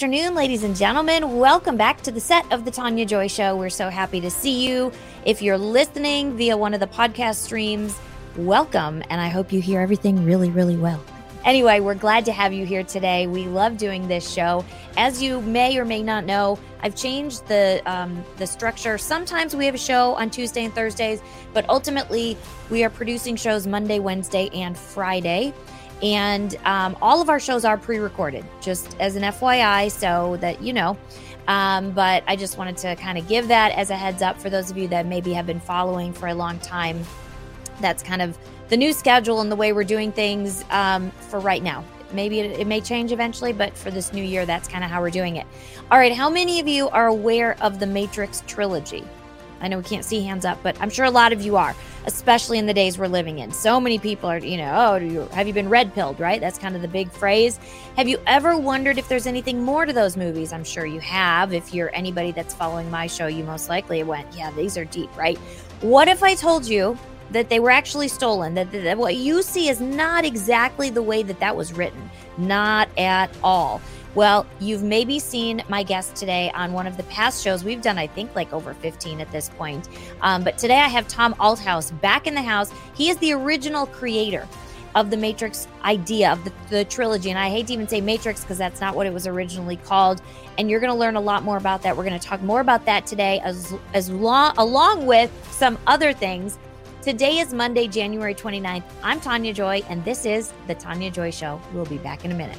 afternoon, ladies and gentlemen. Welcome back to the set of the Tania Joy Show. We're so happy to see you. If you're listening via one of the podcast streams, welcome. And I hope you hear everything really, really well. Anyway, we're glad to have you here today. We love doing this show. As you may or may not know, I've changed the um, the structure. Sometimes we have a show on Tuesday and Thursdays, but ultimately we are producing shows Monday, Wednesday, and Friday. And um, all of our shows are pre recorded, just as an FYI, so that you know. Um, but I just wanted to kind of give that as a heads up for those of you that maybe have been following for a long time. That's kind of the new schedule and the way we're doing things um, for right now. Maybe it, it may change eventually, but for this new year, that's kind of how we're doing it. All right, how many of you are aware of the Matrix trilogy? I know we can't see hands up, but I'm sure a lot of you are, especially in the days we're living in. So many people are, you know, oh, you, have you been red pilled, right? That's kind of the big phrase. Have you ever wondered if there's anything more to those movies? I'm sure you have. If you're anybody that's following my show, you most likely went, yeah, these are deep, right? What if I told you that they were actually stolen, that, that, that what you see is not exactly the way that that was written? Not at all. Well, you've maybe seen my guest today on one of the past shows. We've done, I think, like over 15 at this point. Um, but today I have Tom Althouse back in the house. He is the original creator of the Matrix idea of the, the trilogy. And I hate to even say Matrix because that's not what it was originally called. And you're going to learn a lot more about that. We're going to talk more about that today, as, as long, along with some other things. Today is Monday, January 29th. I'm Tania Joy, and this is The Tania Joy Show. We'll be back in a minute.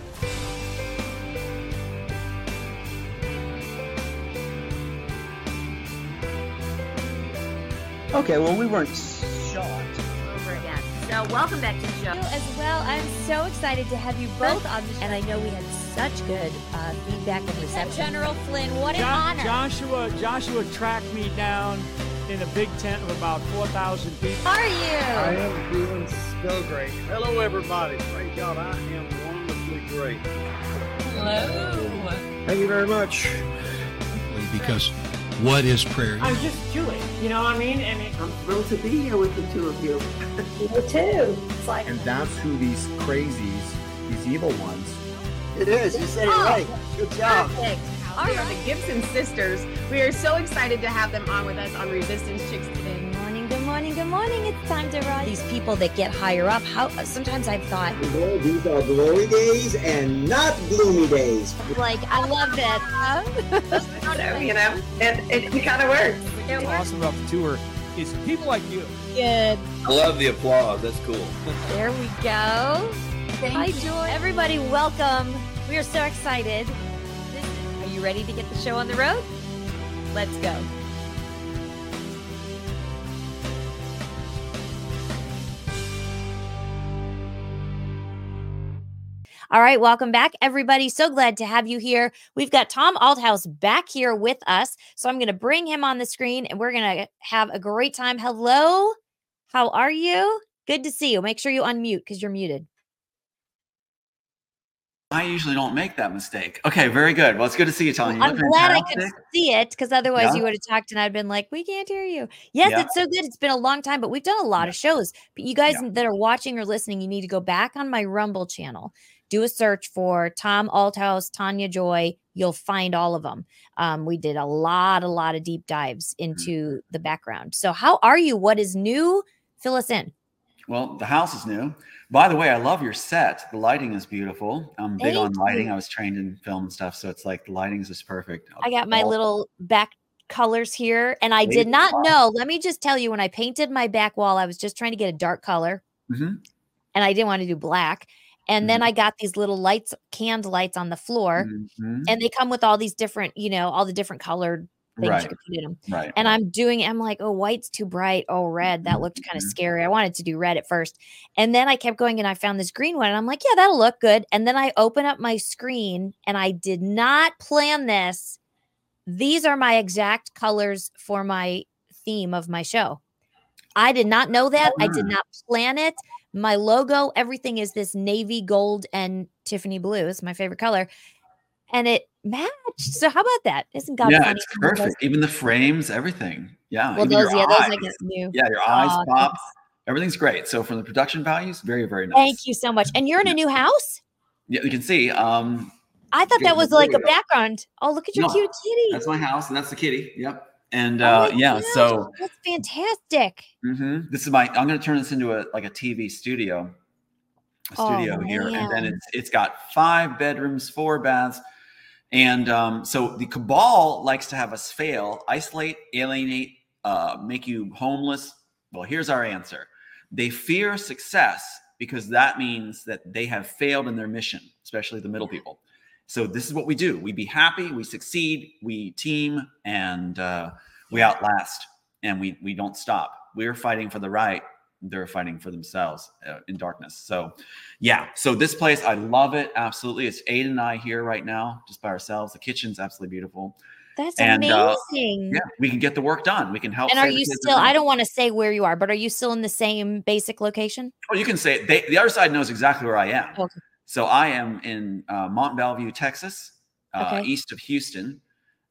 Okay, well, we weren't shot. over again. So, welcome back to the show as well. I'm so excited to have you both on the show. And I know we had such good uh, feedback and reception. General Flynn, what an Jo- honor. Joshua Joshua tracked me down in a big tent of about 4,000 people. How are you? I am doing so great. Hello, everybody. Praise God, I am wonderfully great. Hello. Thank you very much. Because what is prayer? I'm just Jewish, you know what I mean? And it, I'm thrilled to be here with the two of you. You too. And that's who these crazies, these evil ones, It is. You said it Oh. right. Good job. Perfect. All We are the Gibson sisters. We are so excited to have them on with us on Resistance Chicks today. Good morning, good morning. It's time to rise. These people that get higher up, how sometimes I've thought, These are glory days and not gloomy days. like, I love that. So, you know, and it, it kind of works. What's awesome about the tour is people like you. Good. I love the applause. That's cool. There we go. Hi, Joy. Everybody, welcome. We are so excited. Are you ready to get the show on the road? Let's go. All right, welcome back, everybody. So glad to have you here. We've got Tom Althouse back here with us. So I'm going to bring him on the screen and we're going to have a great time. Hello. How are you? Good to see you. Make sure you unmute because you're muted. I usually don't make that mistake. Okay, very good. Well, it's good to see you. You I'm glad I could see it because otherwise Yeah. you would have talked and I'd been like, we can't hear you. Yes, Yeah. it's so good. It's been a long time, but we've done a lot of shows. But you guys that are watching or listening, you need to go back on my Rumble channel, do a search for Tom Althouse, Tania Joy. You'll find all of them. Um, we did a lot, a lot of deep dives Mm-hmm. into the background. So, how are you? What is new? Fill us in. Well, the house is new. By the way, I love your set. The lighting is beautiful. I'm big on lighting. you. I was trained in film and stuff, so it's like the lighting is just perfect. I got my little back colors here, and I did not know. Let me just tell you, when I painted my back wall, I was just trying to get a dark color. Mhm. and I didn't want to do black. And Mm-hmm. then I got these little lights, canned lights on the floor, Mhm. and they come with all these different, you know, all the different colored things Right. you could put in them. Right. And I'm doing, I'm like, oh, white's too bright. Oh, red. That looked kind of Mhm. scary. I wanted to do red at first. And then I kept going and I found this green one. And I'm like, yeah, that'll look good. And then I open up my screen and I did not plan this. These are my exact colors for my theme of my show. I did not know that. I did Ah. not plan it. My logo, everything is this navy gold and Tiffany blue. It's my favorite color. And it matched. So how about that? Isn't God yeah, funny? it's how he does perfect. Even the frames, everything. Yeah. well, those, yeah, those I guess new. Yeah, your eyes pop. thanks. Everything's great. So from the production values, very, very nice. Thank you so much. And you're in a new house? Yeah, you can see. Um, I thought that was like a background. Oh, look at your No, cute kitty. That's my house, and that's the kitty. Yep. And Oh uh, my yeah, gosh, so that's fantastic. mhm, this is my. I'm going to turn this into a like a TV studio, a Oh, studio here, and then it's it's got five bedrooms, four baths, and um, so the cabal likes to have us fail, isolate, alienate, uh, make you homeless. Well, here's our answer: they fear success because that means that they have failed in their mission, especially the middle people. So this is what we do: we be happy, we succeed, we team, and uh, we outlast, and we we don't stop. We're fighting for the right; they're fighting for themselves uh, in darkness. So, yeah. So this place, I love it absolutely. It's Aiden and I here right now, just by ourselves. The kitchen's absolutely beautiful. That's And, uh, amazing. Yeah, we can get the work done. We can help. and are you still? I don't want to say where you are, but are you still in the same basic location? Oh, you can say it. They, the other side knows exactly where I am. Okay. So I am in uh, Mont Belvieu, Texas, uh, Okay. east of Houston,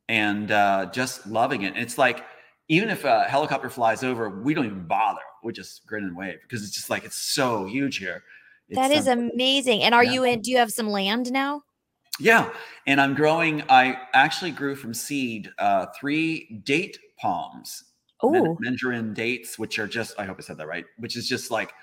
and uh, just loving it. It's like even if a helicopter flies over, we don't even bother. We just grin and wave because it's just like it's so huge here. It's, That is um, amazing. And are yeah. you in? Do you have some land now? Yeah, and I'm growing. I actually grew from seed uh, three date palms, Oh, mandarin dates, which are just. I hope I said that right. Which is just like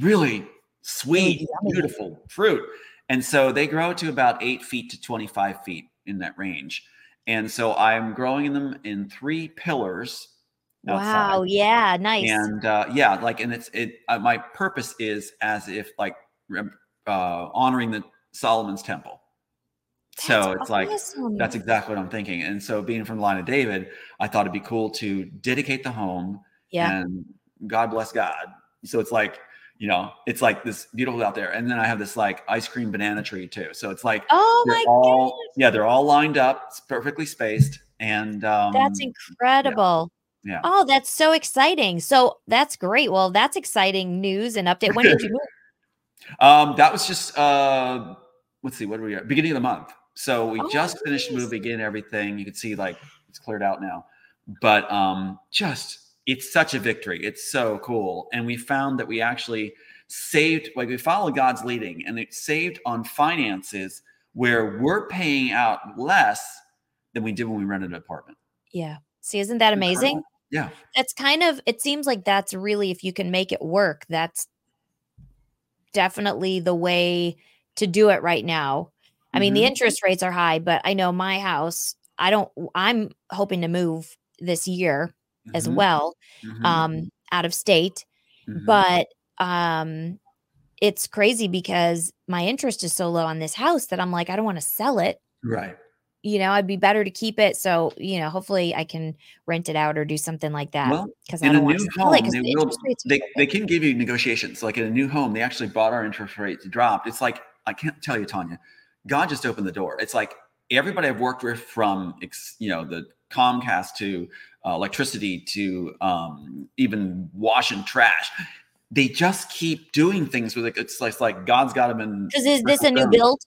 really sweet, beautiful fruit. And so they grow to about eight feet to 25 feet in that range. And so I'm growing them in three pillars. outside. wow. Yeah. Nice. And uh, yeah, like, and it's it. Uh, my purpose is as if like uh, honoring the Solomon's temple. so That's it's like that's exactly what I'm thinking. And so being from the line of David, I thought it'd be cool to dedicate the home yeah. and God bless God. So it's like, you know, it's like this beautiful out there. And then I have this like ice cream banana tree too. So it's like Oh my all yeah, they're all lined up. It's perfectly spaced. And um That's incredible. yeah. Oh, that's so exciting. So that's great. Well, that's exciting news and update. When did you move? Um, that was just uh let's see, what are we at? Beginning of the month. So we Oh, just finished nice. moving in everything. You can see like it's cleared out now. But um just it's such a victory. It's so cool. And we found that we actually saved, like we followed God's leading and it saved on finances where we're paying out less than we did when we rented an apartment. Yeah. See, isn't that amazing? Yeah. That's kind of, it seems like that's really, if you can make it work, that's definitely the way to do it right now. I mean, the Mhm. interest rates are high, but I know my house, I don't, I'm hoping to move this year as Mhm. well, Mhm. um, out of state. Mhm. But um, it's crazy because my interest is so low on this house that I'm like, I don't want to sell it. right. You know, I'd be better to keep it. So, you know, hopefully I can rent it out or do something like that Well, because I in a don't want new to sell it they the will interest rates are they, they can give you negotiations. Like in a new home, they actually bought our interest rates dropped. It's like I can't tell you, Tania. God just opened the door. It's like everybody I've worked with, from you know the Comcast to uh, electricity to um, even washing trash, they just keep doing things with it. It's like, it's like God's got them in. Because is this a new build?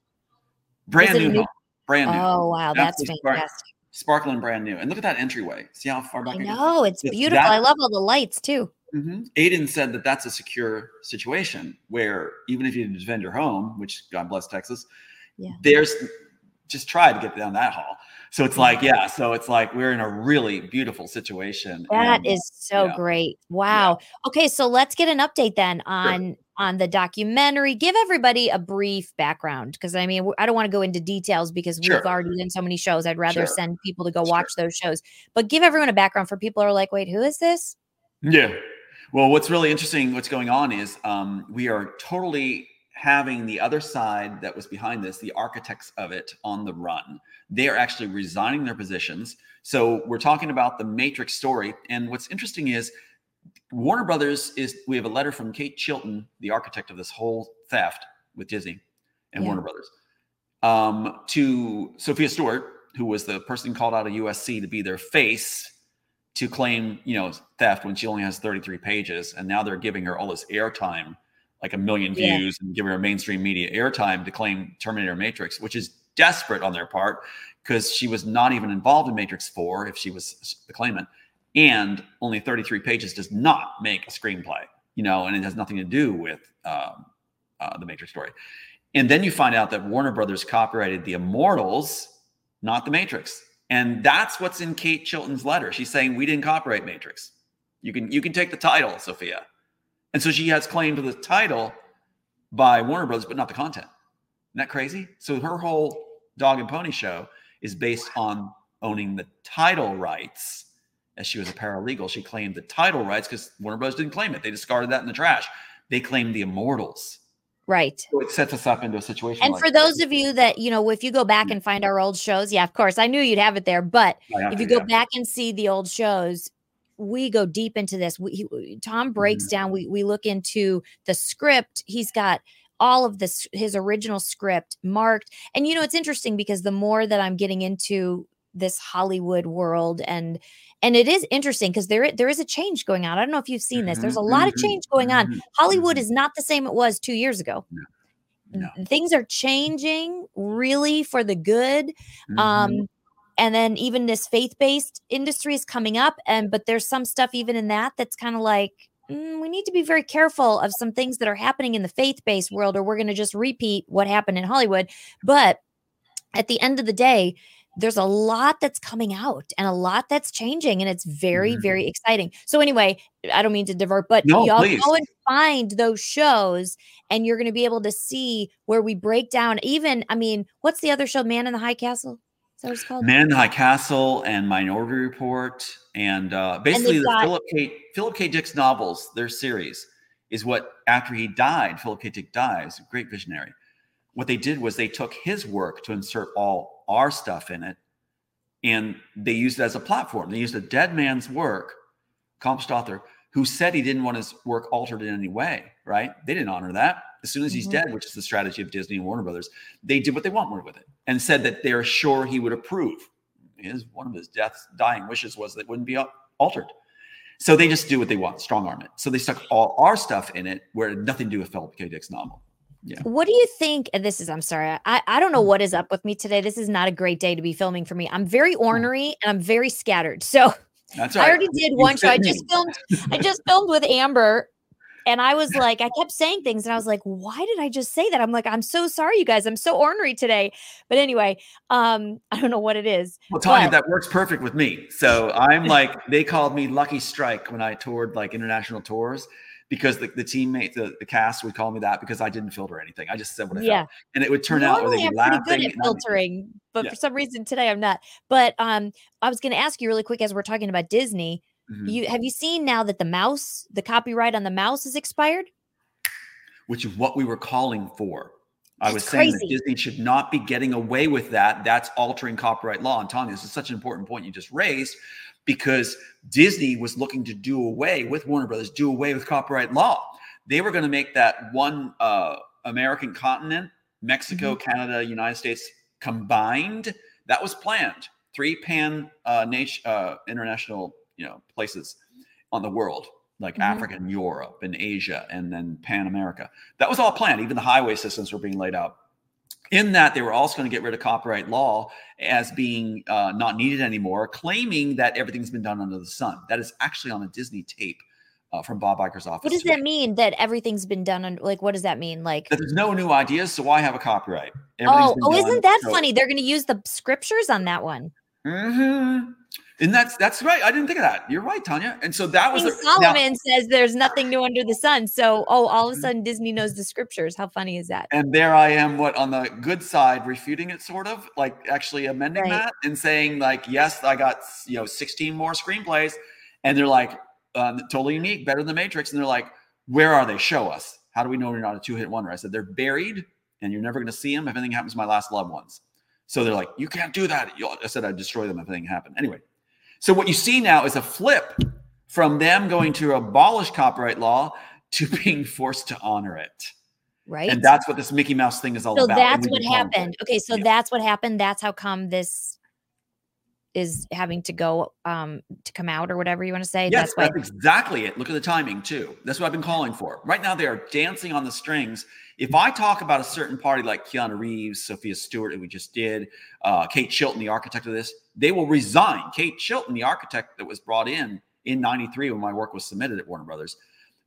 Brand is it a new, new- brand new, Oh, wow. That's spark- fantastic. sparkling brand new. And look at that entryway. See how far back I know. It's It's beautiful. that- I love all the lights too. Mhm. Aiden said that that's a secure situation where even if you defend your home, which God bless Texas, Yeah. there's just try to get down that hall. So it's like, yeah, so it's like we're in a really beautiful situation. That and- is so yeah. great. Wow. Okay, so let's get an update then on on the documentary. Give everybody a brief background because I mean, I don't want to go into details because we've already done so many shows. I'd rather Sure. send people to go Sure. watch those shows. But give everyone a background for people who are like, "Wait, who is this?" Yeah. Well, what's really interesting, what's going on is um, we are totally having the other side that was behind this, the architects of it, on the run. They are actually resigning their positions. So we're talking about the Matrix story. And what's interesting is Warner Brothers is, we have a letter from Kate Chilton, the architect of this whole theft with Disney and Yeah. Warner Brothers, um, to Sophia Stewart, who was the person called out of USC to be their face to claim, you know, theft when she only has 33 pages, and now they're giving her all this airtime, like a million Yeah. views, and giving her mainstream media airtime to claim Terminator Matrix, which is desperate on their part because she was not even involved in Matrix 4 if she was the claimant, and only 33 pages does not make a screenplay, you know, and it has nothing to do with um, uh, the Matrix story. And then you find out that Warner Brothers copyrighted The Immortals, not The Matrix. And that's what's in Kate Chilton's letter. She's saying we didn't copyright Matrix. You can you can take the title, Sophia. And so she has claim to the title by Warner Brothers, but not the content. Isn't that crazy? So her whole dog and pony show is based on owning the title rights. As she was a paralegal, she claimed the title rights because Warner Brothers didn't claim it. They discarded that in the trash. They claimed the immortals. Right. So it sets us up into a situation. And like for those of you that, you know, if you go back and find our old shows, yeah, of course, I knew you'd have it there. But if you go back and see the old shows, we go deep into this. We, he, Tom breaks mm-hmm. down. We we look into the script. He's got all of this his original script marked. And you know, it's interesting because the more that I'm getting into this Hollywood world and and it is interesting because there there is a change going on. I don't know if you've seen this. There's a lot of mm-hmm. change going on. Mm-hmm. Hollywood is not the same it was 2 years ago. No. No. Things are changing really for the good. Mm-hmm. Um and then even this faith-based industry is coming up and but there's some stuff even in that that's kind of like mm, we need to be very careful of some things that are happening in the faith-based world or we're going to just repeat what happened in hollywood but at the end of the day there's a lot that's coming out and a lot that's changing and it's very mm-hmm. very exciting so anyway i don't mean to divert but no, y'all please. go and find those shows and you're going to be able to see where we break down even i mean what's the other show man in the high castle what it's called? Man in the High Castle and Minority Report, and uh, basically and the got- Philip K. Philip K. Dick's novels, their series, is what after he died, Philip K. Dick dies, great visionary. What they did was they took his work to insert all our stuff in it, and they used it as a platform. They used a dead man's work, accomplished author, who said he didn't want his work altered in any way. Right? They didn't honor that. As soon as he's mm-hmm. dead, which is the strategy of Disney and Warner Brothers, they did what they want with it and said that they're sure he would approve. His one of his death's dying wishes was that it wouldn't be altered. So they just do what they want, strong arm it. So they stuck all our stuff in it where it had nothing to do with Philip K. Dick's novel. Yeah. What do you think? And this is, I'm sorry, I, I don't know mm. what is up with me today. This is not a great day to be filming for me. I'm very mm. ornery and I'm very scattered. So That's right. I already did one show. I just filmed, I just filmed with Amber and I was like, I kept saying things and I was like, why did I just say that? I'm like, I'm so sorry, you guys. I'm so ornery today. But anyway, um, I don't know what it is. Well, Tania, but- that works perfect with me. So I'm like, they called me Lucky Strike when I toured like international tours because the, the teammate, the, the cast would call me that because I didn't filter anything. I just said what I yeah. felt. And it would turn Normally out I'm pretty good at filtering, but yeah. for some reason today I'm not. But um, I was going to ask you really quick as we're talking about Disney. Mm-hmm. You have you seen now that the mouse, the copyright on the mouse is expired? Which is what we were calling for. That's I was saying that Disney should not be getting away with that. That's altering copyright law. And Tania, this is such an important point you just raised because Disney was looking to do away with Warner Brothers, do away with copyright law. They were going to make that one uh, American continent, Mexico, mm-hmm. Canada, United States combined. That was planned. Three pan uh, nation, uh, international you know places on the world like mm-hmm. Africa and Europe and Asia and then Pan America. That was all planned. Even the highway systems were being laid out. In that, they were also going to get rid of copyright law as being uh, not needed anymore, claiming that everything's been done under the sun. That is actually on a Disney tape uh, from Bob Iger's office. What does today. that mean? That everything's been done on like what does that mean? Like that there's no new ideas, so why have a copyright? Oh, oh, isn't that so- funny? They're going to use the scriptures on that one. Mm-hmm. And that's that's right. I didn't think of that. You're right, Tania. And so that was King Solomon now, says there's nothing new under the sun. So oh, all of a mm-hmm. sudden Disney knows the scriptures. How funny is that? And there I am, what on the good side, refuting it, sort of like actually amending right. that and saying like, yes, I got you know 16 more screenplays, and they're like um, totally unique, better than Matrix, and they're like, where are they? Show us. How do we know you're not a two hit wonder? I said they're buried, and you're never going to see them if anything happens to my last loved ones. So they're like, you can't do that. I said I'd destroy them if anything happened. Anyway. So what you see now is a flip from them going to abolish copyright law to being forced to honor it. Right. And that's what this Mickey Mouse thing is all so about. So that's what happened. Okay, so yeah. that's what happened. That's how come this is having to go um to come out or whatever you want to say. Yes, that's, that's exactly it. Look at the timing too. That's what I've been calling for. Right now they are dancing on the strings. If I talk about a certain party like Keanu Reeves, Sophia Stewart, that we just did, uh, Kate Chilton, the architect of this, they will resign. Kate Chilton, the architect that was brought in in 93 when my work was submitted at Warner Brothers,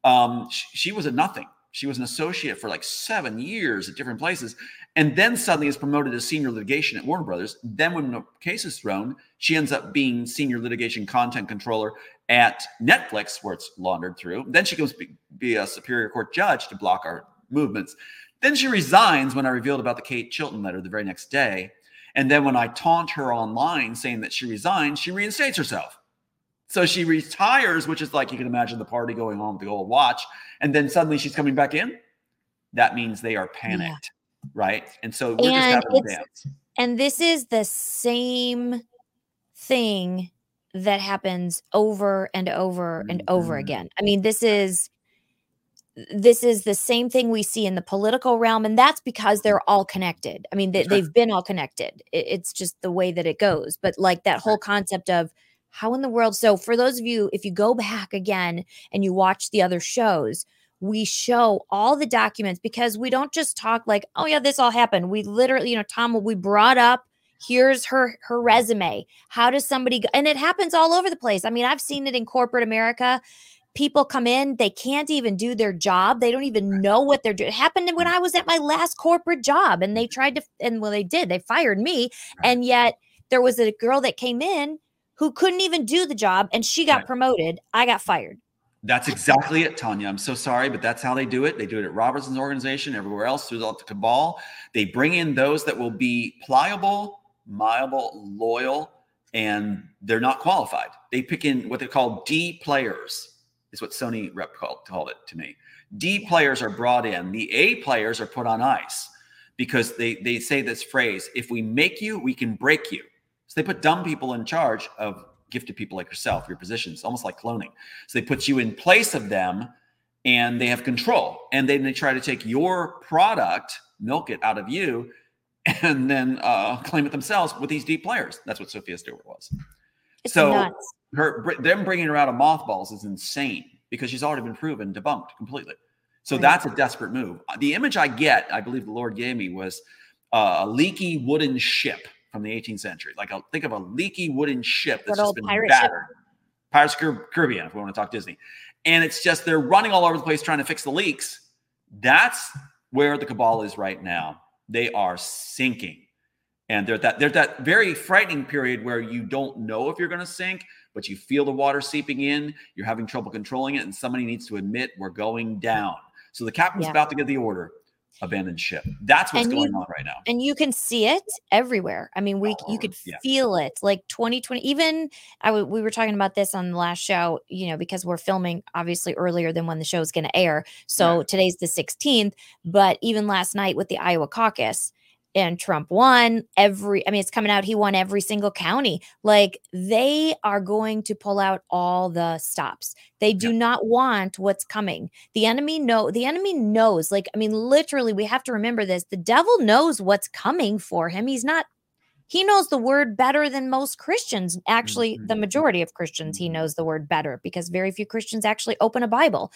um, she, she was a nothing. She was an associate for like seven years at different places, and then suddenly is promoted to senior litigation at Warner Brothers. Then, when the case is thrown, she ends up being senior litigation content controller at Netflix, where it's laundered through. Then she goes be, be a superior court judge to block our movements. Then she resigns when I revealed about the Kate Chilton letter the very next day. And then when I taunt her online saying that she resigned, she reinstates herself. So she retires, which is like you can imagine the party going on with the gold watch, and then suddenly she's coming back in. That means they are panicked, yeah. Right? And so we're and just having dance. And this is the same thing that happens over and over and over mm-hmm. again. I mean, this is this is the same thing we see in the political realm and that's because they're all connected i mean they, have been all connected it, it's just the way that it goes but like that whole concept of how in the world so for those of you if you go back again and you watch the other shows we show all the documents because we don't just talk like oh yeah this all happened. We literally you know tom we brought up here's her her resume. How does somebody go? and it happens all over the place. I mean i've seen it in corporate america. People come in they can't even do their job. They don't even know what they're doing it happened when mm. i was at my last corporate job and they tried to and well they did. They fired me and yet there was a girl that came in who couldn't even do the job and she got promoted. I got fired that's exactly it, Tania. I'm so sorry, but that's how they do it. They do it at Robertson's organization, everywhere else through the cabal. They bring in those that will be pliable, malleable, loyal, and they're not qualified. They pick in what they call D players, is what Sony rep called, called it to me. D players are brought in, the A players are put on ice because they, they say this phrase if we make you, we can break you. So they put dumb people in charge of gifted people like yourself, your positions, almost like cloning. So they put you in place of them and they have control. And then they try to take your product, milk it out of you, and then uh, claim it themselves with these deep players. That's what Sophia Stewart was. It's so nuts. her them bringing her out of mothballs is insane because she's already been proven debunked completely. So right. that's a desperate move. The image I get, I believe the Lord gave me, was uh, a leaky wooden ship from the 18th century. Like a, think of a leaky wooden ship that's just been battered. Ship. Pirates Caribbean, if we want to talk Disney. And it's just they're running all over the place trying to fix the leaks. That's where the cabal is right now. They are sinking. And they're that they're that very frightening period where you don't know if you're going to sink, but you feel the water seeping in, you're having trouble controlling it, and somebody needs to admit we're going down. So the captain's yeah. about to give the order abandoned ship. That's what's and going you, on right now. And you can see it everywhere. I mean, we oh, you could yeah. feel it. Like 2020 even I w- we were talking about this on the last show, you know, because we're filming obviously earlier than when the show is going to air. So yeah. today's the 16th, but even last night with the Iowa caucus, and Trump won every I mean it's coming out he won every single county. Like they are going to pull out all the stops. They do not want what's coming. The enemy know the enemy knows like I mean literally we have to remember this. The devil knows what's coming for him. He's not he knows the word better than most Christians. Actually, the mm-hmm. majority of Christians, he knows the word better because very few Christians actually open a Bible.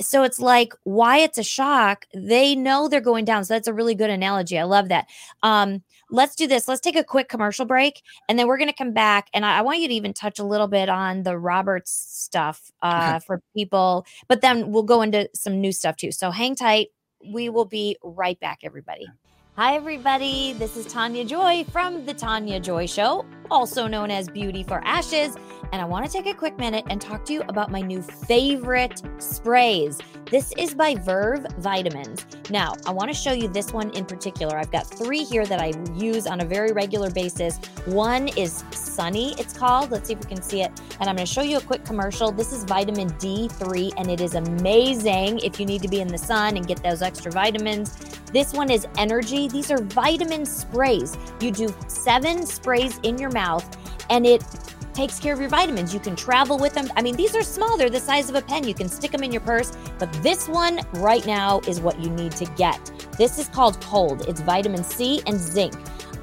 So it's like why it's a shock they know they're going down. So that's a really good analogy. I love that. Um let's do this. Let's take a quick commercial break and then we're going to come back and I, I, want you to even touch a little bit on the roberts stuff uh for people but then we'll go into some new stuff too. So hang tight. We will be right back everybody Hi, everybody. This is Tania Joy from The Tania Joy Show, also known as Beauty for Ashes. And I want to take a quick minute and talk to you about my new favorite sprays. This is by Verve Vitamins. Now, I want to show you this one in particular. I've got three here that I use on a very regular basis. One is Sunny, it's called. Let's see if we can see it. And I'm going to show you a quick commercial. This is vitamin D3, and it is amazing if you need to be in the sun and get those extra vitamins. This one is energy. These are vitamin sprays. You do seven sprays in your mouth, and it takes care of your vitamins. You can travel with them. I mean, these are small, they're the size of a pen. You can stick them in your purse, but this one right now is what you need to get. This is called Cold. It's vitamin C and zinc.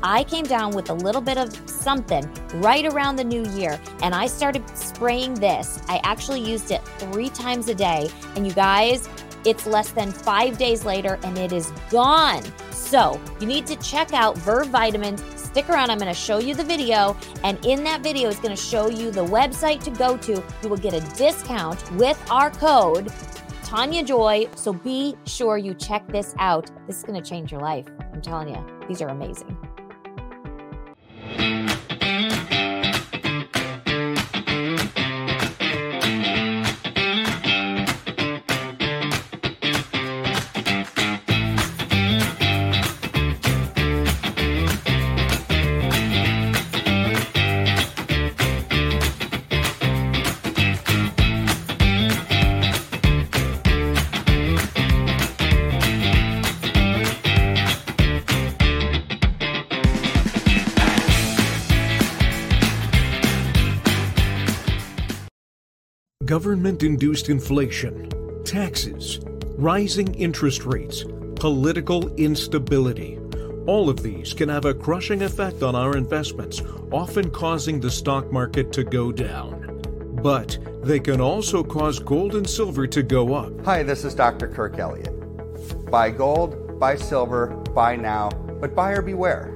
I came down with a little bit of something right around the new year and I started spraying this. I actually used it three times a day. And you guys, it's less than five days later and it is gone. So you need to check out Verve Vitamins. Stick around. I'm going to show you the video. And in that video, it's going to show you the website to go to. You will get a discount with our code Tania Joy. So be sure you check this out. This is going to change your life. I'm telling you, these are amazing. Government induced inflation, taxes, rising interest rates, political instability. All of these can have a crushing effect on our investments, often causing the stock market to go down. But they can also cause gold and silver to go up. Hi, this is Dr. Kirk Elliott. Buy gold, buy silver, buy now, but buyer beware.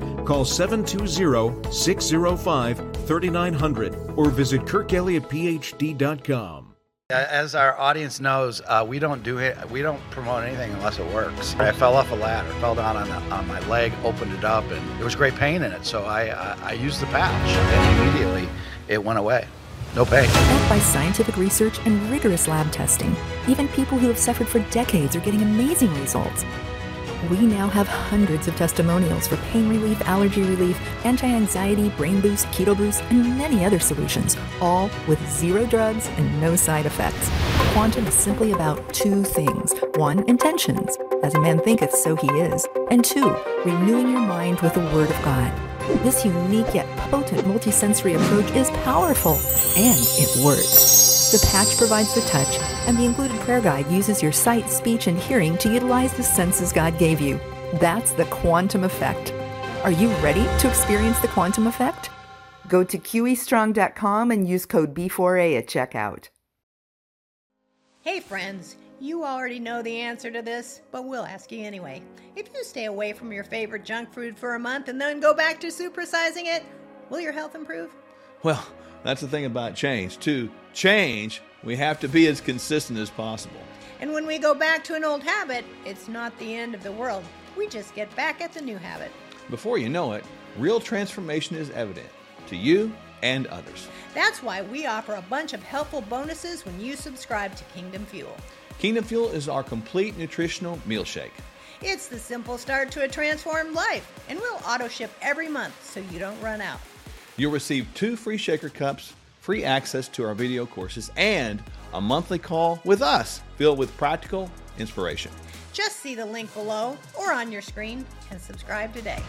Call 720 605 3900 or visit kirkelliottphd.com. As our audience knows, uh, we don't do it. We don't promote anything unless it works. I fell off a ladder, fell down on, the, on my leg, opened it up, and there was great pain in it. So I, I, I used the patch, and immediately it went away. No pain. Backed by scientific research and rigorous lab testing, even people who have suffered for decades are getting amazing results. We now have hundreds of testimonials for pain relief, allergy relief, anti anxiety, brain boost, keto boost, and many other solutions, all with zero drugs and no side effects. Quantum is simply about two things one, intentions, as a man thinketh, so he is, and two, renewing your mind with the Word of God. This unique yet potent multisensory approach is powerful and it works. The patch provides the touch, and the included prayer guide uses your sight, speech, and hearing to utilize the senses God gave you. That's the quantum effect. Are you ready to experience the quantum effect? Go to QEstrong.com and use code B4A at checkout. Hey, friends. You already know the answer to this, but we'll ask you anyway. If you stay away from your favorite junk food for a month and then go back to supersizing it, will your health improve? Well, that's the thing about change. To change, we have to be as consistent as possible. And when we go back to an old habit, it's not the end of the world. We just get back at the new habit. Before you know it, real transformation is evident to you and others. That's why we offer a bunch of helpful bonuses when you subscribe to Kingdom Fuel. Kingdom Fuel is our complete nutritional meal shake. It's the simple start to a transformed life, and we'll auto ship every month so you don't run out. You'll receive two free shaker cups, free access to our video courses, and a monthly call with us filled with practical inspiration. Just see the link below or on your screen and subscribe today.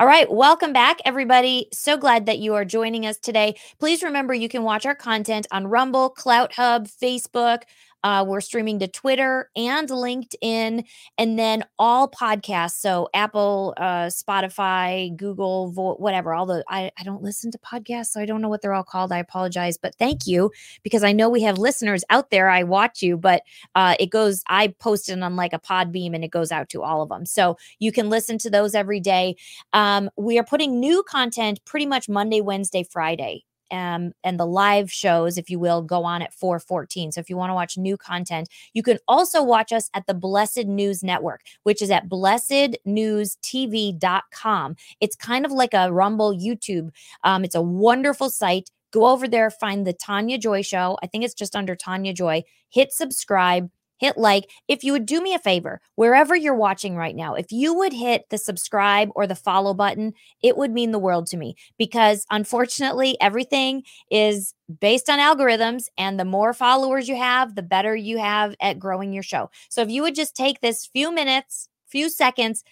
All right, welcome back, everybody. So glad that you are joining us today. Please remember you can watch our content on Rumble, CloutHub, Facebook, uh, we're streaming to Twitter and LinkedIn, and then all podcasts. So Apple, uh, Spotify, Google, Vo- whatever. All the I, I don't listen to podcasts, so I don't know what they're all called. I apologize, but thank you because I know we have listeners out there. I watch you, but uh, it goes. I post it on like a Podbean, and it goes out to all of them. So you can listen to those every day. Um, we are putting new content pretty much Monday, Wednesday, Friday um, and the live shows, if you will, go on at 414. So if you want to watch new content, you can also watch us at the Blessed News Network, which is at blessednewstv.com. It's kind of like a Rumble YouTube. Um, it's a wonderful site. Go over there, find the Tania Joy Show. I think it's just under Tania Joy. Hit subscribe hit like. If you would do me a favor, wherever you're watching right now, if you would hit the subscribe or the follow button, it would mean the world to me because unfortunately, everything is based on algorithms. And the more followers you have, the better you have at growing your show. So if you would just take this few minutes, few seconds,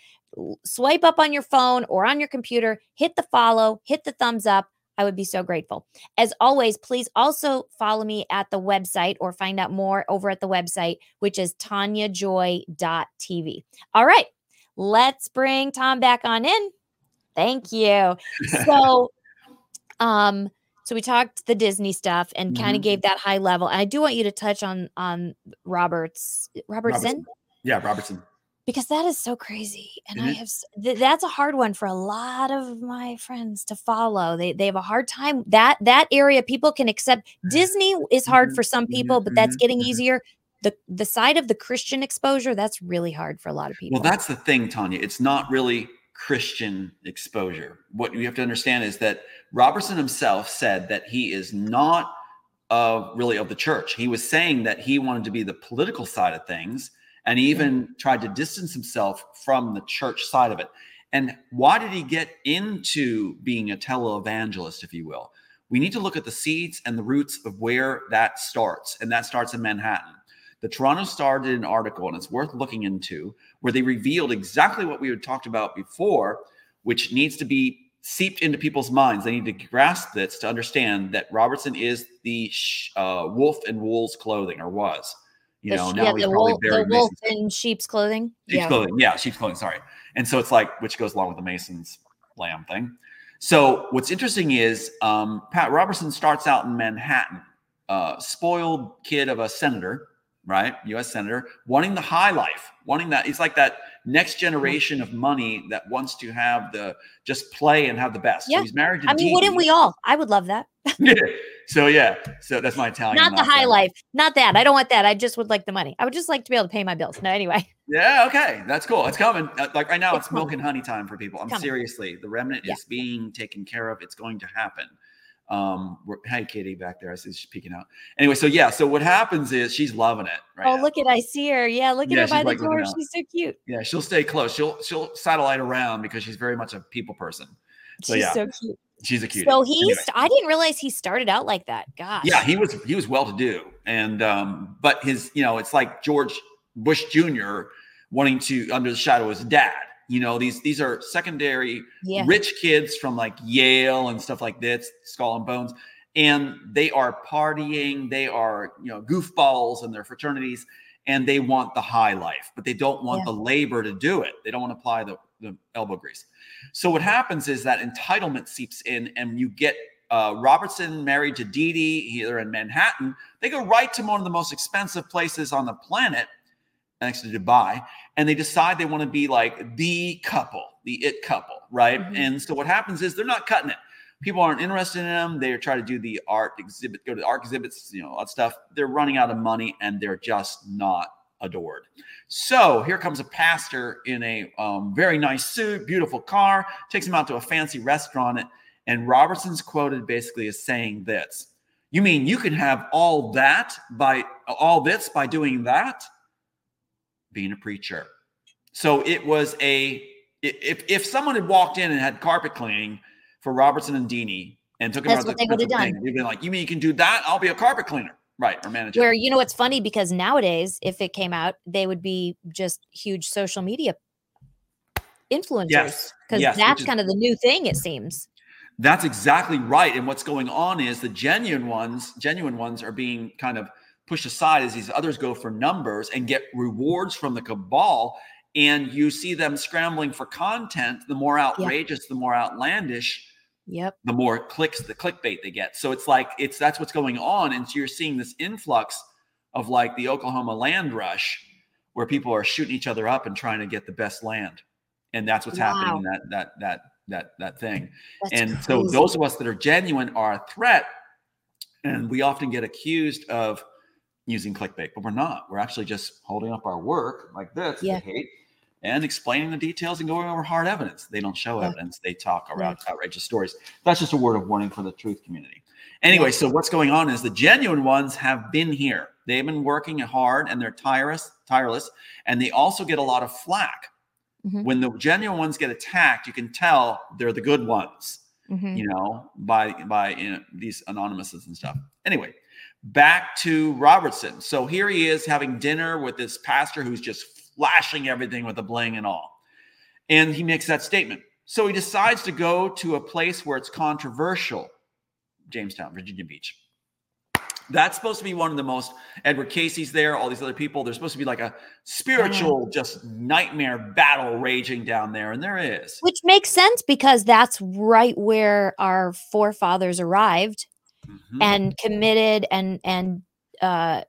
swipe up on your phone or on your computer, hit the follow, hit the thumbs up. I would be so grateful. As always, please also follow me at the website or find out more over at the website, which is taniajoy.tv. All right, let's bring Tom back on in. Thank you. So, um, so we talked the Disney stuff and kind Mhm. of gave that high level. And I do want you to touch on on Roberts Robertson, Robertson. Yeah, Robertson. Because that is so crazy. And Isn't I have th- that's a hard one for a lot of my friends to follow. They they have a hard time that that area people can accept. Disney is hard Mm-hmm. for some people, but that's getting easier. The the side of the Christian exposure that's really hard for a lot of people. Well, that's the thing, Tania. It's not really Christian exposure. What you have to understand is that Robertson himself said that he is not uh, really of the church. He was saying that he wanted to be the political side of things, and he even tried to distance himself from the church side of it. And why did he get into being a televangelist, if you will? We need to look at the seeds and the roots of where that starts, and that starts in Manhattan. The Toronto Star did an article, and it's worth looking into, where they revealed exactly what we had talked about before, which needs to be seeped into people's minds. They need to grasp this to understand that Robertson is the sh- uh, wolf in wool's clothing, or was. You The know, now yeah, he's the probably wolf, the wolf Mason's in sheep's clothing. sheep's yeah. clothing. Yeah, sheep's clothing. Sorry. And so it's like, which goes along with the Mason's lamb thing. So what's interesting is um, Pat Robertson starts out in Manhattan, uh, spoiled kid of a senator, right? U.S. senator, wanting the high life, wanting that. He's like that next generation of money that wants to have the just play and have the best. Yeah. So he's married to I mean, wouldn't we all? I would love that. Dee. so yeah, so that's my Italian. Not the high life. Not that. I don't want that. I just would like the money. I would just like to be able to pay my bills. No, anyway. Yeah, okay. That's cool. It's coming. Uh, Like right now, It's it's milk and honey time for people. I'm Coming. seriously, the remnant Yeah. is being taken care of. It's going to happen. Um, hey, Katie, back there. I see she's peeking out. Anyway, so yeah, so what happens is she's loving it right oh, now. look at I see her. Yeah, look at Yeah, her by she's, the like, door. She's so cute. Yeah, she'll stay close. She'll she'll satellite around because she's very much a people person. So She's yeah, so cute. She's a cutie. So he's Anyway. I didn't realize he started out like that. Gosh. Yeah, he was he was well to do, and um, but his you know it's like George Bush Jr. wanting to under the shadow of his dad. You know these these are secondary Yeah. rich kids from like Yale and stuff like this, Skull and Bones, and they are partying. They are you know goofballs in their fraternities, and they want the high life, but they don't want Yeah. the labor to do it. They don't want to apply the the elbow grease. So what happens is that entitlement seeps in, and you get uh, Robertson married to Dede here in Manhattan. They go right to one of the most expensive places on the planet, next to Dubai, and they decide they want to be like the couple, the it couple, right? Mhm. And so what happens is they're not cutting it. People aren't interested in them. They try to do the art exhibit, go to the art exhibits, you know, all that stuff. They're running out of money, and they're just not adored. So here comes a pastor in a um, very nice suit, beautiful car, takes him out to a fancy restaurant. And Robertson's quoted basically as saying this You mean you can have all that by all this by doing that? Being a preacher. So it was a, if, if someone had walked in and had carpet cleaning for Robertson and Dini and took him That's out what the they done. thing, they'd been like, You mean you can do that? I'll be a carpet cleaner. Right. Or manager. Where you know it's funny because nowadays, if it came out, they would be just huge social media influencers. Yes, Because yes, that's is- kind of the new thing, it seems. That's exactly right. And what's going on is the genuine ones, genuine ones are being kind of pushed aside as these others go for numbers and get rewards from the cabal. And you see them scrambling for content. The more outrageous, the more outlandish, Yep. the more clicks, the clickbait they get. So it's like it's that's what's going on. And so you're seeing this influx of like the Oklahoma land rush where people are shooting each other up and trying to get the best land. And that's what's happening in that that that that that thing. That's and so those of us that are genuine are a threat. And we often get accused of using clickbait, but we're not. We're actually just holding up our work like this, Yeah. And explaining the details and going over hard evidence. They don't show evidence, they talk around outrageous stories. That's just a word of warning for the truth community. Anyway, so what's going on is the genuine ones have been here. They've been working hard and they're tireless, tireless, and they also get a lot of flack. Mhm. When the genuine ones get attacked, you can tell they're the good ones Mhm. you know, by by you know, these anonymouses and stuff. Anyway, back to Robertson. So here he is having dinner with this pastor who's just flashing everything with a bling and all. And he makes that statement. So he decides to go to a place where it's controversial. Jamestown, Virginia Beach. That's supposed to be one of the most Edgar Cayce's there, all these other people. There's supposed to be like a spiritual just nightmare battle raging down there, and there is. Which makes sense because that's right where our forefathers arrived Mhm. and committed and and uh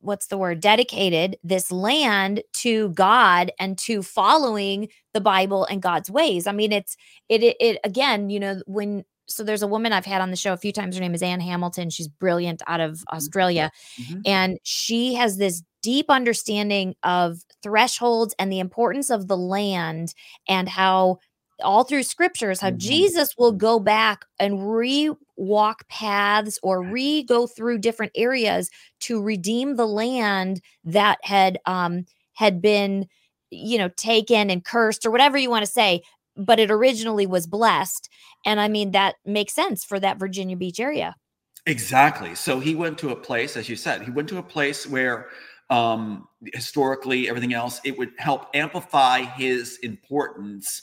what's the word dedicated this land to God and to following the Bible and God's ways. I mean it's it it, it again, you know, when so there's a woman I've had on the show a few times her name is Anne Hamilton. She's brilliant out of Australia Mhm. and she has this deep understanding of thresholds and the importance of the land and how all through scriptures how Mhm. Jesus will go back and re walk paths or re go through different areas to redeem the land that had um had been you know taken and cursed or whatever you want to say but it originally was blessed and i mean that makes sense for that Virginia Beach area Exactly. So he went to a place, as you said, he went to a place where um, historically everything else it would help amplify his importance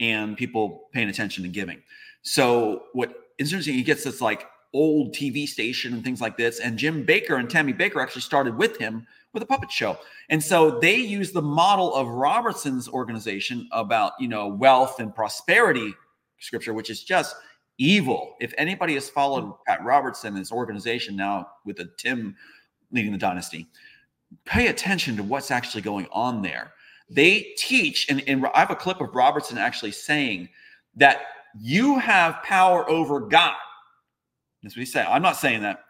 and people paying attention and giving. So what is interesting, he gets this like old TV station and things like this, and Jim Bakker and Tammy Bakker actually started with him with a puppet show, and so they use the model of Robertson's organization about you know wealth and prosperity scripture, which is just evil. If anybody has followed hmm. Pat Robertson and his organization now with a Tim leading the dynasty, pay attention to what's actually going on there. They teach, and, and I have a clip of Robertson actually saying that you have power over God. That's what he said. I'm not saying that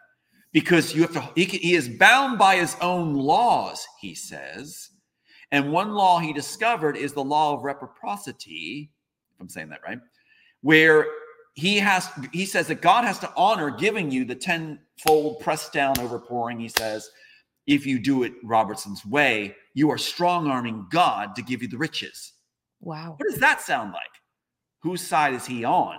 because you have to, he, he is bound by his own laws, he says. And one law he discovered is the law of reciprocity, if I'm saying that right, where he has he says that God has to honor giving you the tenfold pressed down overpouring. He says, if you do it Robertson's way, you are strong arming God to give you the riches. wow What does that sound like? Whose side is he on?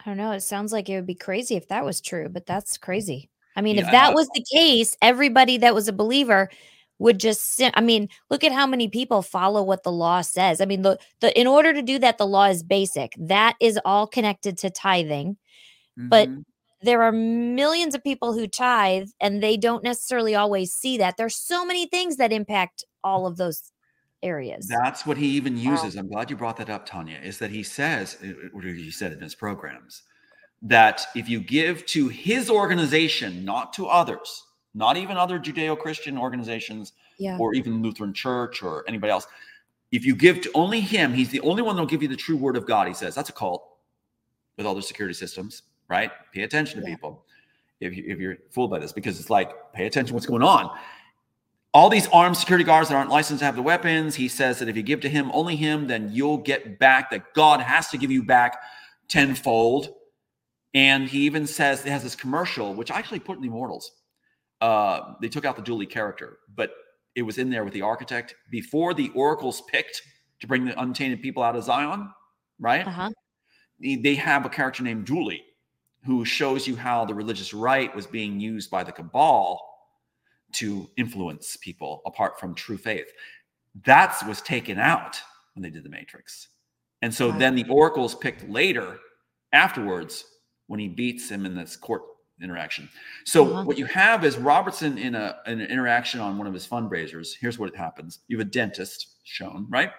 I don't know. It sounds like it would be crazy if that was true, but that's crazy. I mean, Yeah, if that was the case, everybody that was a believer would just. I mean, look at how many people follow what the law says. I mean, the the in order to do that, the law is basic. That is all connected to tithing. But Mhm. There are millions of people who tithe and they don't necessarily always see that. There's so many things that impact all of those areas. That's what he even Wow. uses. I'm glad you brought that up, Tania. Is that he says, eh, eh, or he said in his programs, that if you give to his organization, not to others, not even other Judeo-Christian organizations, Yeah. or even Lutheran Church or anybody else, if you give to only him, he's the only one that'll give you the true word of God. He says that's a cult with all their security systems, right? Pay attention to people if, you, if you're fooled by this, because it's like pay attention to what's going on all these armed security guards that aren't licensed to have the weapons. He says that if you give to him, only him, then you'll get back, that God has to give you back tenfold. And he even says, it has this commercial, which I actually put in the Immortals. Uh, they took out the Julie character, but it was in there with the architect before the oracles picked to bring the untainted people out of Zion, right? Uh-huh. They- They have a character named Julie who shows you how the religious right was being used by the cabal to influence people apart from true faith. That was taken out when they did the Matrix. And so then the oracles picked later afterwards when he beats him in this court interaction. So Uh-huh. what you have is Robertson in a in an interaction on one of his fundraisers. Here's what happens. You have a dentist shown, right?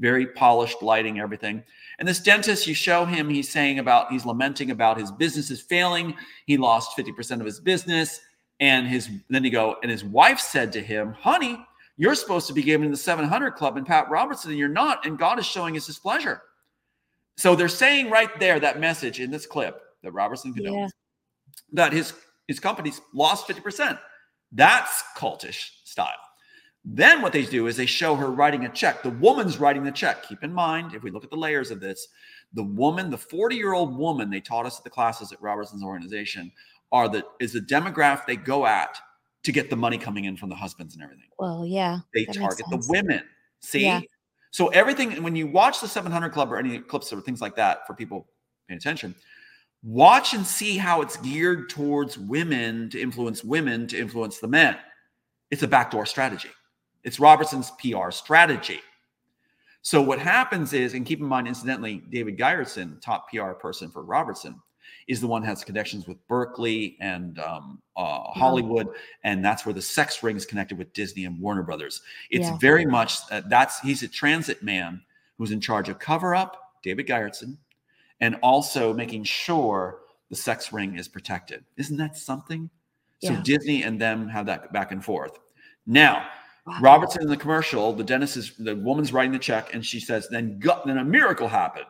Very polished lighting, everything. And this dentist, you show him, he's saying about, he's lamenting about his business is failing. He lost 50% of his business. And his then you go, and his wife said to him, Honey, you're supposed to be given the 700 Club and Pat Robertson, and you're not, and God is showing his displeasure. So they're saying right there that message in this clip that Robertson condones Yeah. that his his company's lost 50%. That's cultish style. Then what they do is they show her writing a check. The woman's writing the check. Keep in mind, if we look at the layers of this, the woman, the 40-year-old woman they taught us at the classes at Robertson's organization, are the is the demographic they go at to get the money coming in from the husbands and everything. Well, yeah. They target the women. See? Yeah. So everything when you watch the 700 Club or any clips or things like that for people paying attention, watch and see how it's geared towards women to influence women to influence the men. It's a backdoor strategy. It's Robertson's PR strategy. So what happens is, and keep in mind, incidentally, David Gyertson, top PR person for Robertson, is the one that has connections with Berkeley and um, uh, Hollywood, and that's where the sex ring is connected with Disney and Warner Brothers. It's Yeah. very much uh, that's he's a transit man who's in charge of cover up, David Gyertson, and also making sure the sex ring is protected. Isn't that something? So Disney and them have that back and forth. Now, Robertson in the commercial, the dentist is the woman's writing the check, and she says, "Then God, then a miracle happened.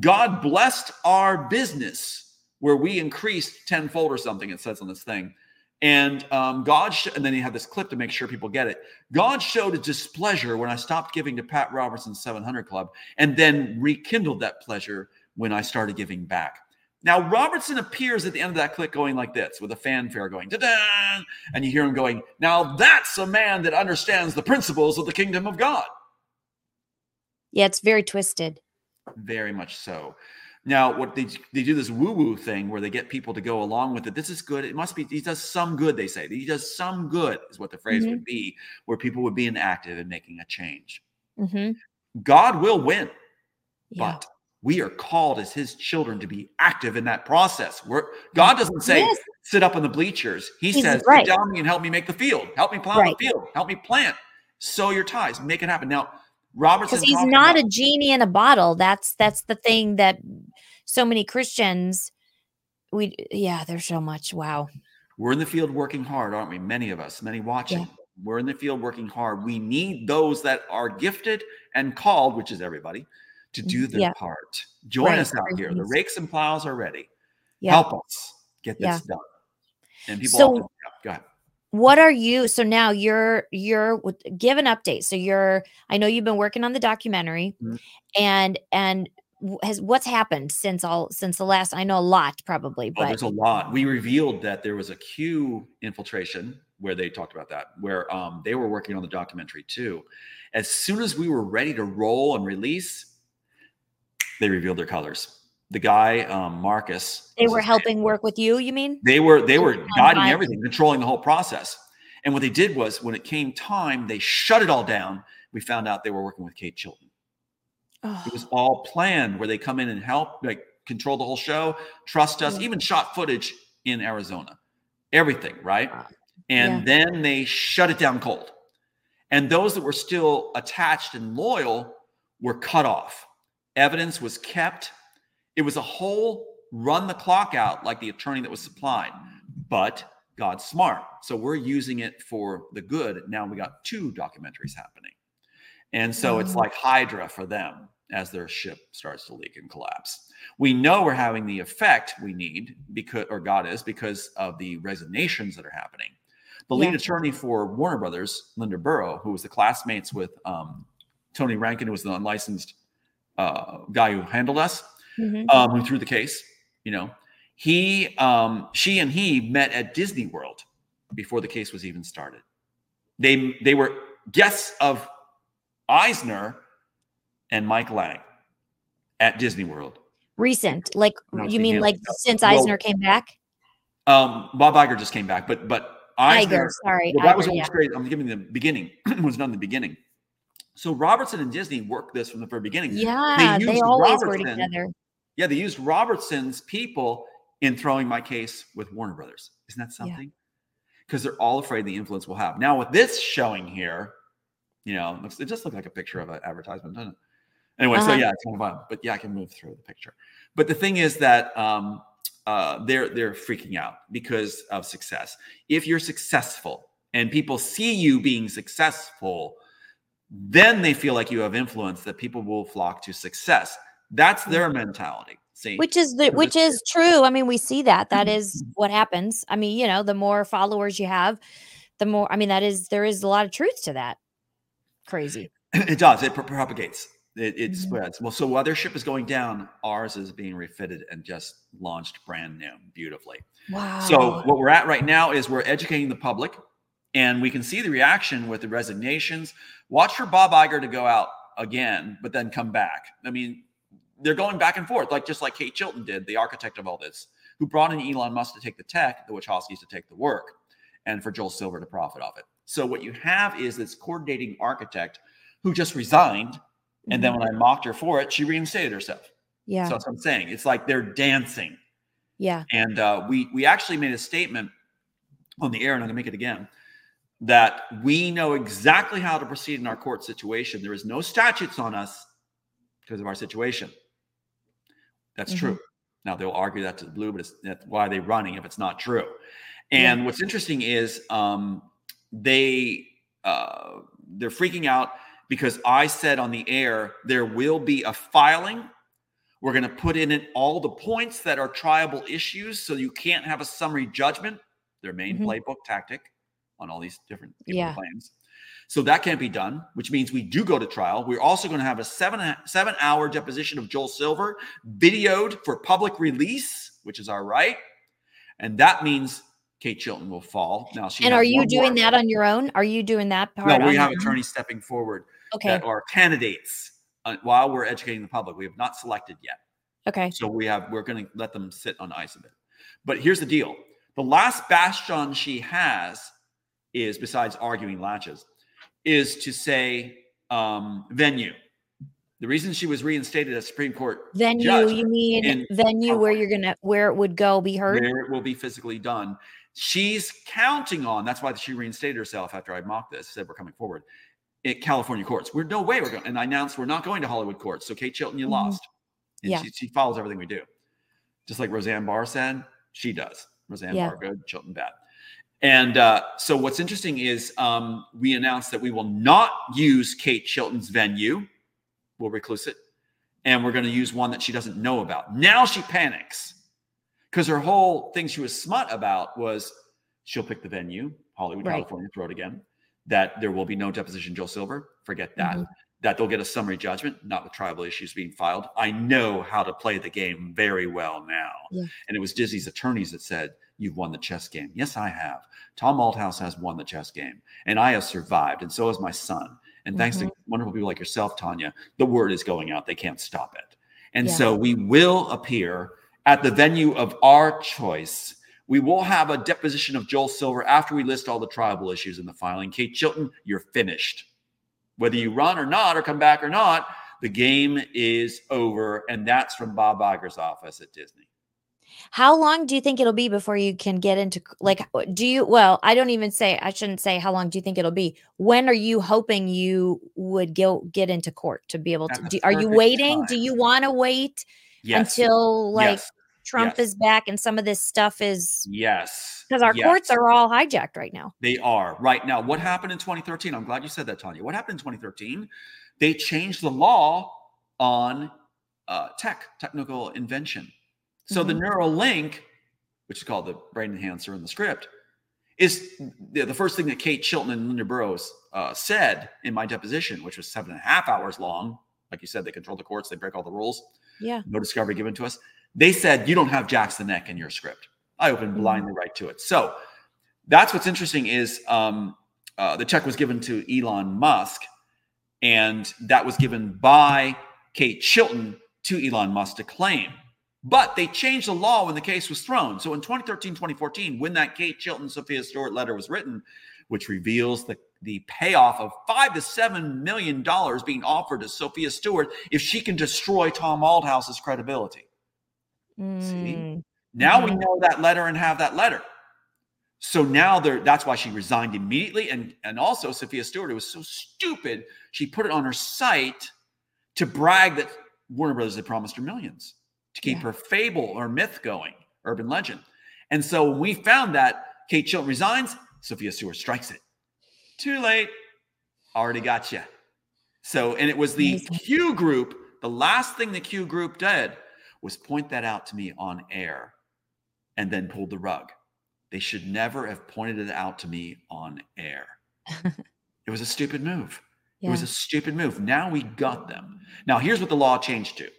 God blessed our business where we increased tenfold or something." It says on this thing, and um, God, sh- and then you have this clip to make sure people get it. God showed a displeasure when I stopped giving to Pat Robertson's 700 Club, and then rekindled that pleasure when I started giving back. Now, Robertson appears at the end of that clip going like this with a fanfare going, da and you hear him going, Now that's a man that understands the principles of the kingdom of God. Yeah, it's very twisted. Very much so. Now, what they they do this woo woo thing where they get people to go along with it. This is good. It must be. He does some good. They say he does some good is what the phrase Mhm. would be, where people would be inactive and making a change. Mm-hmm. God will win, Yeah. but we are called as His children to be active in that process. We're, God doesn't say Yes. sit up in the bleachers. He He's says, right. "Sit down me and help me make the field. Help me plow Right. the field. Help me plant. Sow your ties. Make it happen." Now, Robertson because he's not about- a genie in a bottle that's that's the thing that so many christians we yeah there's so much wow We're in the field working hard, aren't we? Many of us, many watching. We're in the field working hard. We need those that are gifted and called, which is everybody, to do their Mm, Yeah. part. Join Right. us out here. The rakes and plows are ready. Yeah. Help us get this done. And people So- often, go ahead. what are you so now you're you're give an update so you're i know you've been working on the documentary Mhm. and and has what's happened since all since the last i know a lot probably Oh, but there's a lot. We revealed that there was a Q infiltration where they talked about that, where um, they were working on the documentary too. As soon as we were ready to roll and release, they revealed their colors. The guy, um, Marcus, they were helping work with you you mean They were they were on guiding everything, controlling the whole process. And what they did was when it came time, they shut it all down. We found out they were working with Kate Chilton. It was all planned where they come in and help, like control the whole show, trust us, Yeah. even shot footage in Arizona. Everything, right? And Yeah. then they shut it down cold. And those that were still attached and loyal were cut off. Evidence was kept. It was a whole run the clock out like the attorney that was supplied. But God's smart. So we're using it for the good. Now we got two documentaries happening. And so it's like Hydra for them as their ship starts to leak and collapse. We know we're having the effect we need because, or God is, because of the resignations that are happening. The lead Yeah. attorney for Warner Brothers, Linda Burrow, who was the classmates with um, Tony Rankin, who was the unlicensed uh, guy who handled us, Mhm. um, who threw the case, you know, he, um, she and he met at Disney World before the case was even started. They they were guests of Eisner and Mike Lang at Disney World. recent like you mean like since Well- eisner came back Um, Bob Iger just came back, but but Eisner, Iger, sorry, well, that was Iger, what yeah. great. I'm giving the beginning was not in the beginning. So Robertson and Disney worked this from the very beginning. yeah they, used always were together Yeah, they used Robertson's people in throwing my case with Warner Brothers. Isn't that something? Because they're all afraid the influence will have. Now with this showing here, you know, it looks- it just looked like a picture of an advertisement, doesn't it? Anyway, so Uh-huh. yeah, it's kind of fun. But yeah, I can move through the picture. But the thing is that um, uh, they're they're freaking out because of success. If you're successful and people see you being successful, then they feel like you have influence that people will flock to success. That's their mentality. See, which is the which is true i mean we see that that is what happens i mean you know the more followers you have the more i mean that is there is a lot of truth to that crazy it does. It propagates. It, it Mhm. spreads. Well, so while their ship is going down, ours is being refitted and just launched brand new, beautifully. wow So what we're at right now is we're educating the public, and we can see the reaction with the resignations. Watch for Bob Iger to go out again, but then come back. I mean, they're going back and forth, like just like Kate Chilton did, the architect of all this, who brought in Elon Musk to take the tech, the Wachowskis to take the work, and for Joel Silver to profit off it. So what you have is this coordinating architect who just resigned, and then when I mocked her for it, she reinstated herself. yeah So that's what I'm saying. It's like they're dancing. Yeah. And uh, we we actually made a statement on the air, and I'm going to make it again, that we know exactly how to proceed in our court situation. There is no statutes on us because of our situation. That's Mhm. true. Now they'll argue that to the blue, but it's, that's why are they running if it's not true? And what's interesting is um, they uh, they're freaking out because I said on the air there will be a filing. We're going to put in it all the points that are triable issues, so you can't have a summary judgment. Their main Mhm. playbook tactic on all these different Yeah. claims. So that can't be done, which means we do go to trial. We're also going to have a seven seven hour deposition of Joel Silver, videoed for public release, which is our right, and that means Kate Chilton will fall. Now she And are you doing that on your own? Are you doing that part? No, we have own? attorneys stepping forward Okay. that are candidates uh, while we're educating the public. We have not selected yet. Okay. So we have we're going to let them sit on ice a bit. But here's the deal: the last bastion she has is, besides arguing laches, is to say um, venue. The reason she was reinstated as Supreme Court Venue, you mean in venue where you're gonna where it would go be heard? where it will be physically done. She's counting on. That's why she reinstated herself after I mocked this. Said we're coming forward. At California courts, we're no way we're going. And I announced we're not going to Hollywood courts. So Kate Chilton, you Mhm. lost. And Yeah. she, she follows everything we do, just like Roseanne Barr said. She does. Roseanne Yeah. Barr good, Chilton bad. And uh, so what's interesting is um, we announced that we will not use Kate Chilton's venue. We'll recluse it, and we're going to use one that she doesn't know about. Now she panics because her whole thing she was smut about was she'll pick the venue, Hollywood, Right. California, throw it again. That there will be no deposition, Joel Silver. Forget that. Mhm. That they'll get a summary judgment, not with triable issues being filed. I know how to play the game very well now. Yeah. And it was Disney's attorneys that said, You've won the chess game. Yes, I have. Tom Althouse has won the chess game, and I have survived, and so has my son. And thanks to mm-hmm. wonderful people like yourself, Tania, the word is going out. They can't stop it. And Yeah. so we will appear at the venue of our choice. We will have a deposition of Joel Silver after we list all the triable issues in the filing. Kate Chilton, you're finished. Whether you run or not, or come back or not, the game is over. And that's from Bob Iger's office at Disney. How long do you think it'll be before you can get into like uh, do you well, I don't even say I shouldn't say how long do you think it'll be. When are you hoping you would go get into court to be able to do, are you waiting? Do you want to wait Yes. until like Yes. Trump Yes. is back and some of this stuff is Yes. because our Yes. courts are all hijacked right now. They are right now. What happened in 2013? I'm glad you said that, Tania. What happened in 2013? They changed the law on uh, tech, technical invention. So the Mhm. Neuralink, which is called the brain enhancer in the script, is the, the first thing that Kate Chilton and Linda Burrows uh, said in my deposition, which was seven and a half hours long. Like you said, they control the courts, they break all the rules Yeah. no discovery given to us. They said you don't have Jackson Neck in your script. I opened blindly right to it. So that's what's interesting is um, uh, the check was given to Elon Musk, and that was given by Kate Chilton to Elon Musk to claim. But they changed the law when the case was thrown. So in 2013, 2014, when that Kate Chilton Sophia Stewart letter was written, which reveals the, the payoff of five to seven million dollars being offered to Sophia Stewart if she can destroy Tom Althouse's credibility. Mm, Now we Mhm. know that letter and have that letter. So now that's why she resigned immediately. And and also Sophia Stewart, it was so stupid, she put it on her site to brag that Warner Brothers had promised her millions to keep her fable or myth going, urban legend. And so when we found that Kate Chilton resigns, Sophia Stewart strikes it. Too late. Already got you. So, and it was the Q group. The last thing the Q group did was point that out to me on air and then pulled the rug. They should never have pointed it out to me on air. it was a stupid move. It was a stupid move. Now we got them. Now here's what the law changed to.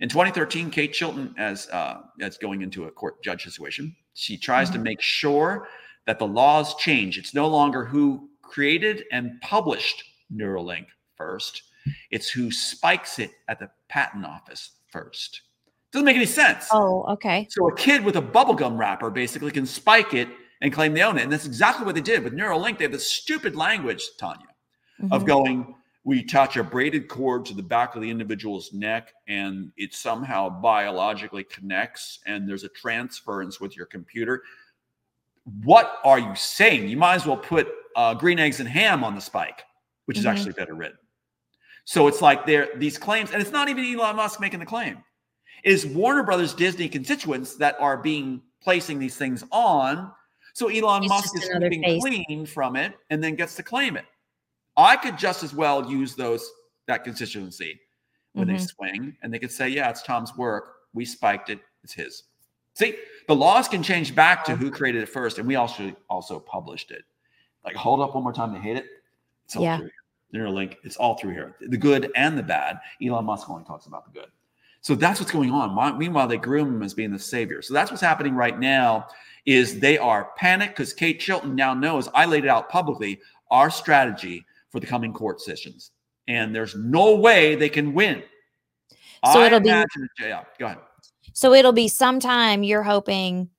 In 2013, Kate Chilton, as uh, as going into a court judge situation, she tries to Mhm. make sure that the laws change. It's no longer who created and published Neuralink first; it's who spikes it at the patent office first. Doesn't make any sense. Oh, okay. So a kid with a bubblegum wrapper basically can spike it and claim they own it. And that's exactly what they did with Neuralink. They have this stupid language, Tania, of Mhm. going, we attach a braided cord to the back of the individual's neck and it somehow biologically connects and there's a transference with your computer. What are you saying? You might as well put uh, green eggs and ham on the spike, which is Mhm. actually better written. So it's like there these claims, and it's not even Elon Musk making the claim. It is Warner Brothers Disney constituents that are being placing these things on. So Elon It's Musk is keeping clean from it and then gets to claim it. I could just as well use those that constituency when they Mhm. swing, and they could say, "Yeah, it's Tom's work. We spiked it. It's his." See, the laws can change back to who created it first, and we also also published it. Like, hold up one more time. They hate it. It's all Yeah. through here. There's a link. It's all through here. The good and the bad. Elon Musk only talks about the good. So that's what's going on. Meanwhile, they groom him as being the savior. So that's what's happening right now. Is they are panicked because Kate Chilton now knows. I laid it out publicly. Our strategy for the coming court sessions, and there's no way they can win. So I it'll be- yeah. Go ahead. So it'll be sometime you're hoping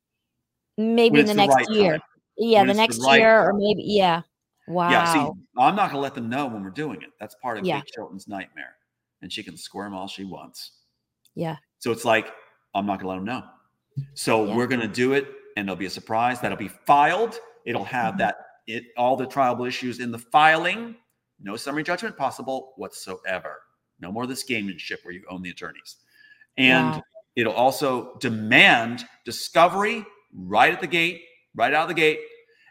maybe When in the it's the next right year. time. Yeah, When the it's the next right year or maybe yeah. Wow. Yeah, see, I'm not going to let them know when we're doing it. That's part of Yeah. Kate Chilton's nightmare, and she can squirm all she wants. yeah. So it's like, I'm not going to let them know. So Yeah. we're going to do it, and it'll be a surprise. That'll be filed. It'll have Mhm. that it all the triable issues in the filing. No summary judgment possible whatsoever. No more of this gamemanship where you own the attorneys. And Wow. it'll also demand discovery right at the gate, right out of the gate.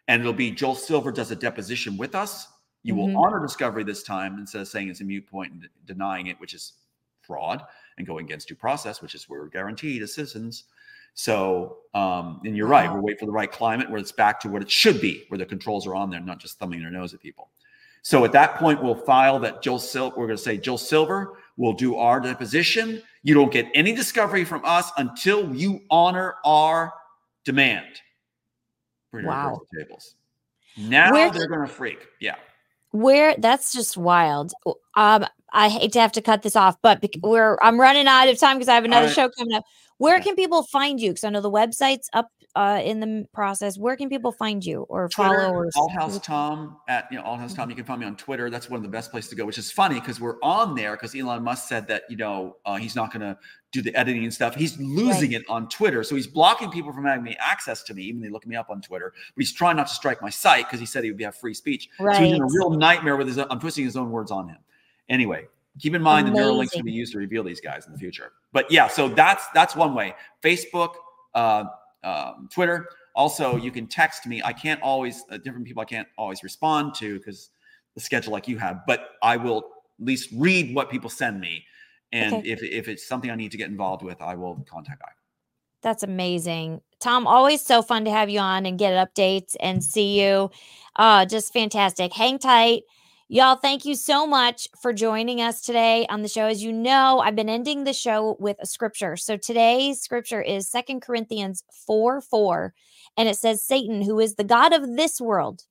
And it'll be Joel Silver does a deposition with us. You Mhm. will honor discovery this time instead of saying it's a mute point and denying it, which is fraud and going against due process, which is where we're guaranteed as citizens. So, um, and you're right, we're waiting for the right climate where it's back to what it should be, where the controls are on there, not just thumbing their nose at people. So at that point, we'll file that Joel Silver. We're going to say Joel Silver will do our deposition. You don't get any discovery from us until you honor our demand. Wow. tables. Now Where they're going to freak. Yeah. Where that's just wild. Um, I hate to have to cut this off, but we're I'm running out of time because I have another right. show coming up. Where can people find you? Because I know the website's up uh, in the process. Where can people find you or Twitter, follow? Or Althouse Tom at you know Althouse Tom. You can find me on Twitter. That's one of the best places to go. Which is funny because we're on there because Elon Musk said that you know uh, he's not going to do the editing and stuff. He's losing it on Twitter, so he's blocking people from having me access to me, even they look me up on Twitter. But he's trying not to strike my site because he said he would have free speech. Right. So he's in a real nightmare with his. I'm twisting his own words on him. Anyway, keep in mind the neural links can be used to reveal these guys in the future. But yeah, so that's that's one way. Facebook, uh, um, Twitter. Also, you can text me. I can't always uh, different people. I can't always respond to because the schedule like you have. But I will at least read what people send me, and Okay. if if it's something I need to get involved with, I will contact I. That's amazing. Tom, always so fun to have you on and get updates and see you. Uh, just fantastic. Hang tight. Y'all, thank you so much for joining us today on the show. As you know, I've been ending the show with a scripture. So today's scripture is Second Corinthians 4 4. And it says, Satan, who is the God of this world,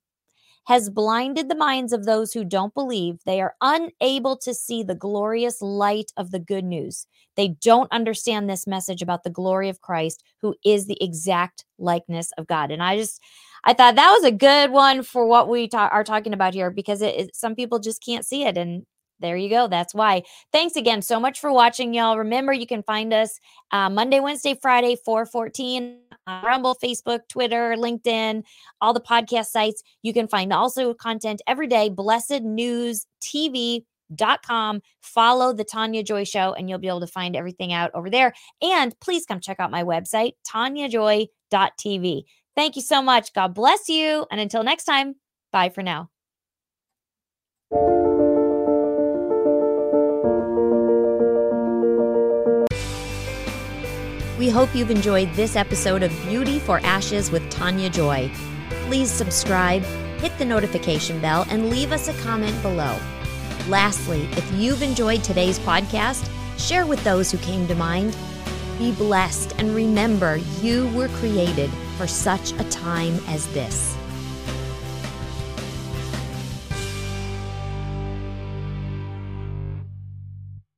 has blinded the minds of those who don't believe. They are unable to see the glorious light of the good news. They don't understand this message about the glory of Christ, who is the exact likeness of God. And I just, I thought that was a good one for what we ta- are talking about here because some people just can't see it. And there you go. That's why. Thanks again so much for watching, y'all. Remember, you can find us uh, Monday, Wednesday, Friday, 414 on Rumble, Facebook, Twitter, LinkedIn, all the podcast sites. You can find also content every day, Blessed News dot com follow the tania joy show and you'll be able to find everything out over there and please come check out my website taniajoy.tv thank you so much. God bless you. And until next time bye for now. We hope you've enjoyed this episode of beauty for ashes with tania joy. Please subscribe hit the notification bell and leave us a comment below. Lastly, if you've enjoyed today's podcast, share with those who came to mind. Be blessed and remember you were created for such a time as this.